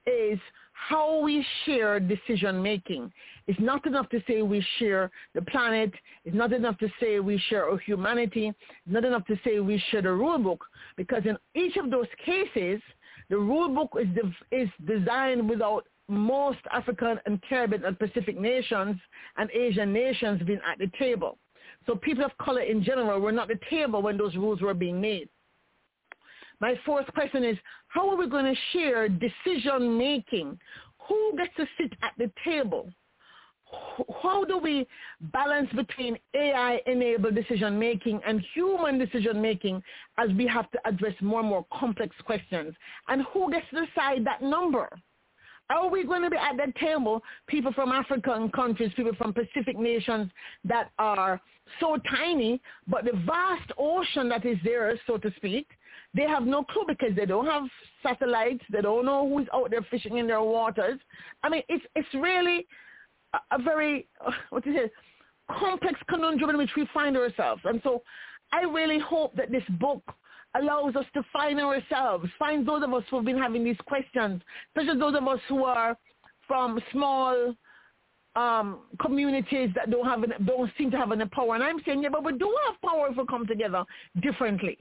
is how we share decision making. It's not enough to say we share the planet. It's not enough to say we share our humanity. It's not enough to say we share the rule book because in each of those cases, the rule book is, de- is designed without most African and Caribbean and Pacific nations and Asian nations being at the table. So people of color in general were not at the table when those rules were being made. My fourth question is, how are we going to share decision making? Who gets to sit at the table? How do we balance between AI-enabled decision making and human decision making as we have to address more and more complex questions? And who gets to decide that number? Are we going to be at that table, people from African countries, people from Pacific nations that are so tiny, but the vast ocean that is there, so to speak, they have no clue because they don't have satellites. They don't know who's out there fishing in their waters. I mean, it's it's really a, a very [LAUGHS] what is it complex conundrum in which we find ourselves. And so, I really hope that this book allows us to find ourselves, find those of us who have been having these questions, especially those of us who are from small um, communities that don't have don't seem to have any power. And I'm saying, yeah, but we do have power if we come together differently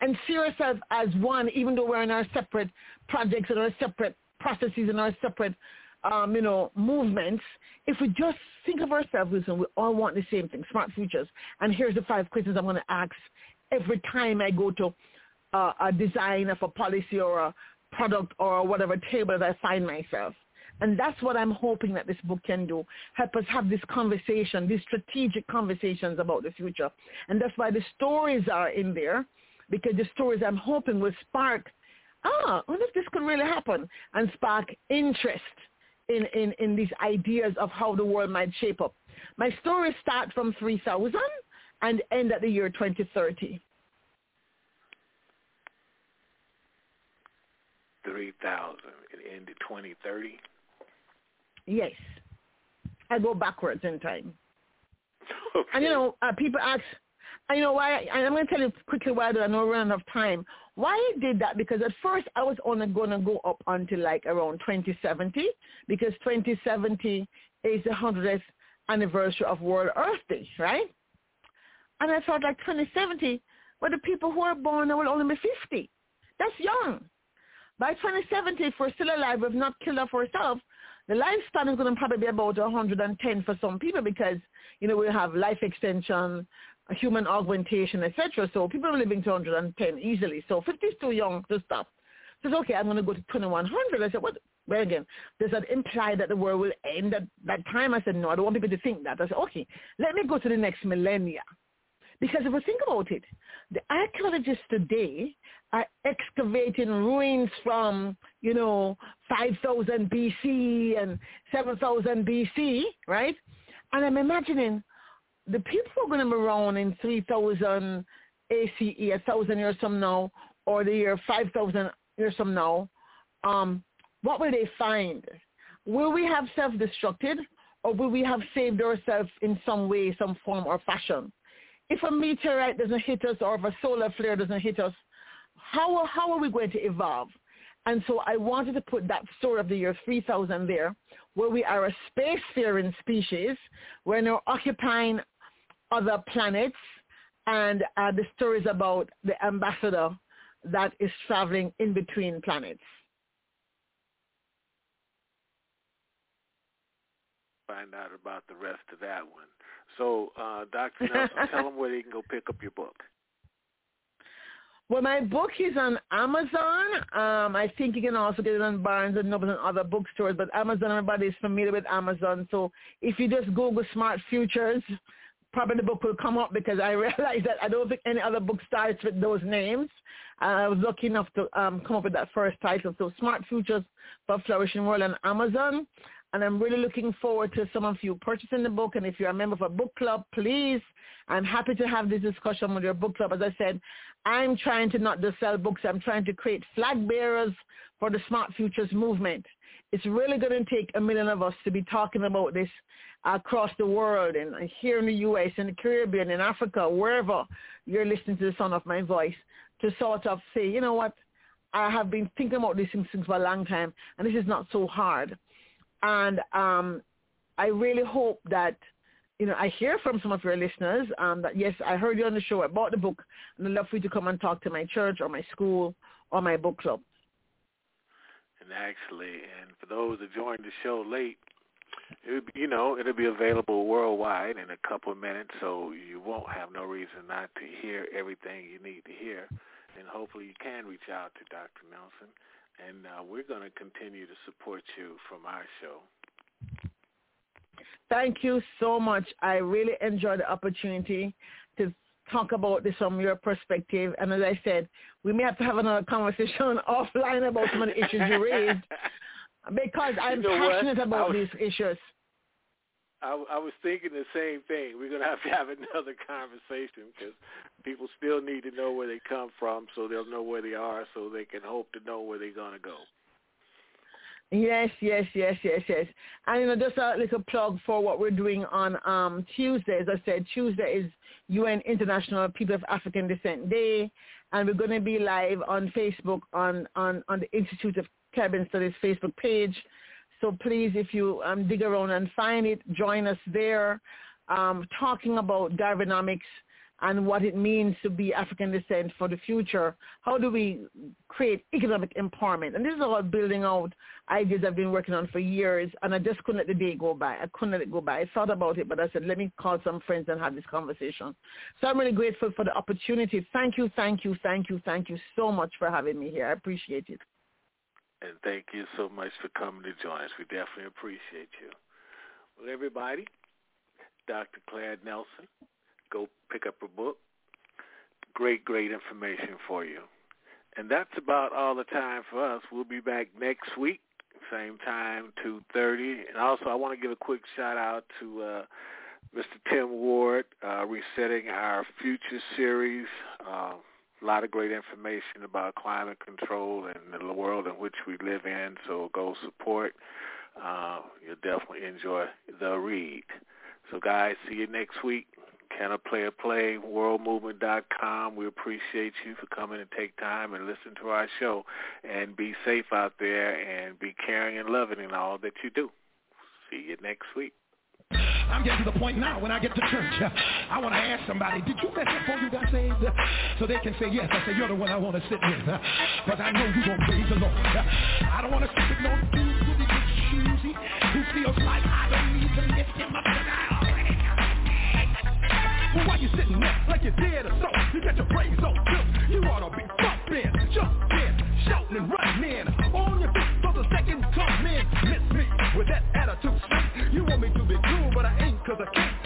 and see ourselves as one, even though we're in our separate projects and our separate processes and our separate, um, you know, movements. If we just think of ourselves, listen, we all want the same thing, smart futures. And here's the five questions I'm going to ask every time I go to uh, a design of a policy or a product or whatever table that I find myself. And that's what I'm hoping that this book can do. Help us have this conversation, these strategic conversations about the future. And that's why the stories are in there because the stories I'm hoping will spark, ah, wonder if this could really happen? And spark interest in, in, in these ideas of how the world might shape up. My stories start from 3000 and end at the year 2030. 3000 it ended 2030? Yes. I go backwards in time. [LAUGHS] Okay. And you know, uh, people ask, I know why, I'm going to tell you quickly why I know we're enough time. Why I did that, because at first I was only going to go up until like around 2070, because 2070 is the 100th anniversary of World Earth Day, right? And I thought like 2070, well, the people who are born will only be 50. That's young. By 2070, if we're still alive, we've not killed off ourselves, the lifespan is going to probably be about 110 for some people because, you know, we have life extension, human augmentation, etc. So people are living to 110 easily. So 50 is too young to stop. So it's okay, I'm going to go to 2100. I said, what? Well, again, does that imply that the world will end at that time? I said, no, I don't want people to think that. I said, okay, let me go to the next millennia. Because if we think about it, the archaeologists today are excavating ruins from, you know, 5000 BC and 7000 BC, right? And I'm imagining the people are going to be around in 3000 ACE, a thousand years from now, or the year 5000 years from now, um, what will they find? Will we have self-destructed or will we have saved ourselves in some way, some form or fashion? If a meteorite doesn't hit us or if a solar flare doesn't hit us, how, how are we going to evolve? And so I wanted to put that story of the year 3000 there, where we are a spacefaring species. We're now occupying other planets, and uh, the stories about the ambassador that is traveling in between planets. Find out about the rest of that one. So, uh, Dr. Nelson, [LAUGHS] tell them where they can go pick up your book. Well, my book is on Amazon. Um, I think you can also get it on Barnes and Noble and other bookstores, but Amazon, everybody is familiar with Amazon. So if you just Google Smart Futures, probably the book will come up because I [LAUGHS] realized that I don't think any other book starts with those names. Uh, I was lucky enough to um, come up with that first title. So Smart Futures for Flourishing World on Amazon and I'm really looking forward to some of you purchasing the book. And if you're a member of a book club, please, I'm happy to have this discussion with your book club. As I said, I'm trying to not just sell books. I'm trying to create flag bearers for the Smart Futures movement. It's really going to take a million of us to be talking about this across the world and here in the U.S., in the Caribbean, in Africa, wherever you're listening to the sound of my voice, to sort of say, you know what, I have been thinking about these things for a long time, and this is not so hard. And um, I really hope that, you know, I hear from some of your listeners um, that, yes, I heard you on the show. I bought the book, and I'd love for you to come and talk to my church or my school or my book club. And actually, and for those that joined the show late, it, you know, it'll be available worldwide in a couple of minutes, so you won't have no reason not to hear everything you need to hear. And hopefully you can reach out to Dr. Nelson and uh, we're going to continue to support you from our show. Thank you so much. I really enjoyed the opportunity to talk about this from your perspective. And as I said, we may have to have another conversation [LAUGHS] offline about some of the issues you raised because I'm you know passionate what? about was, these issues. I, I was thinking the same thing. We're going to have to have [LAUGHS] another conversation because people still need to know where they come from so they'll know where they are so they can hope to know where they're going to go. Yes, yes, yes, yes, yes. And you know, just a little plug for what we're doing on um, Tuesday. As I said, Tuesday is UN International People of African Descent Day, and we're going to be live on Facebook on on on the Institute of Caribbean Studies Facebook page. So please, if you um, dig around and find it, join us there, um, talking about Garvanomics and what it means to be African descent for the future. How do we create economic empowerment? And this is all building out ideas I've been working on for years, and I just couldn't let the day go by. I couldn't let it go by. I thought about it, but I said, let me call some friends and have this conversation. So I'm really grateful for the opportunity. Thank you, thank you, thank you, thank you so much for having me here. I appreciate it. And thank you so much for coming to join us. We definitely appreciate you. Well, everybody, Dr. Claire Nelson, go pick up her book. Great, great information for you. And that's about all the time for us. We'll be back next week, same time, 2.30. And also I want to give a quick shout out to uh, Mr. Tim Ward, uh, resetting our future series. Uh, a lot of great information about climate control and the world in which we live in. So go support. Uh, you'll definitely enjoy the read. So guys, see you next week. Can a play? WorldMovement.com. We appreciate you for coming and take time and listen to our show. And be safe out there and be caring and loving in all that you do. See you next week. I'm getting to the point now when I get to church, I want to ask somebody, did you mess before you got saved? So they can say yes. I say, you're the one I want to sit with. Because I know you're going to praise the Lord. I don't want to sit with no dude gets choosy, who feels like I don't sitting there like you're dead or so? You got your brains on too. You ought to be bumping, jumping, shouting and running on your feet for the second coming. Miss me with that attitude. You want me to be cool, but I ain't cause I can't.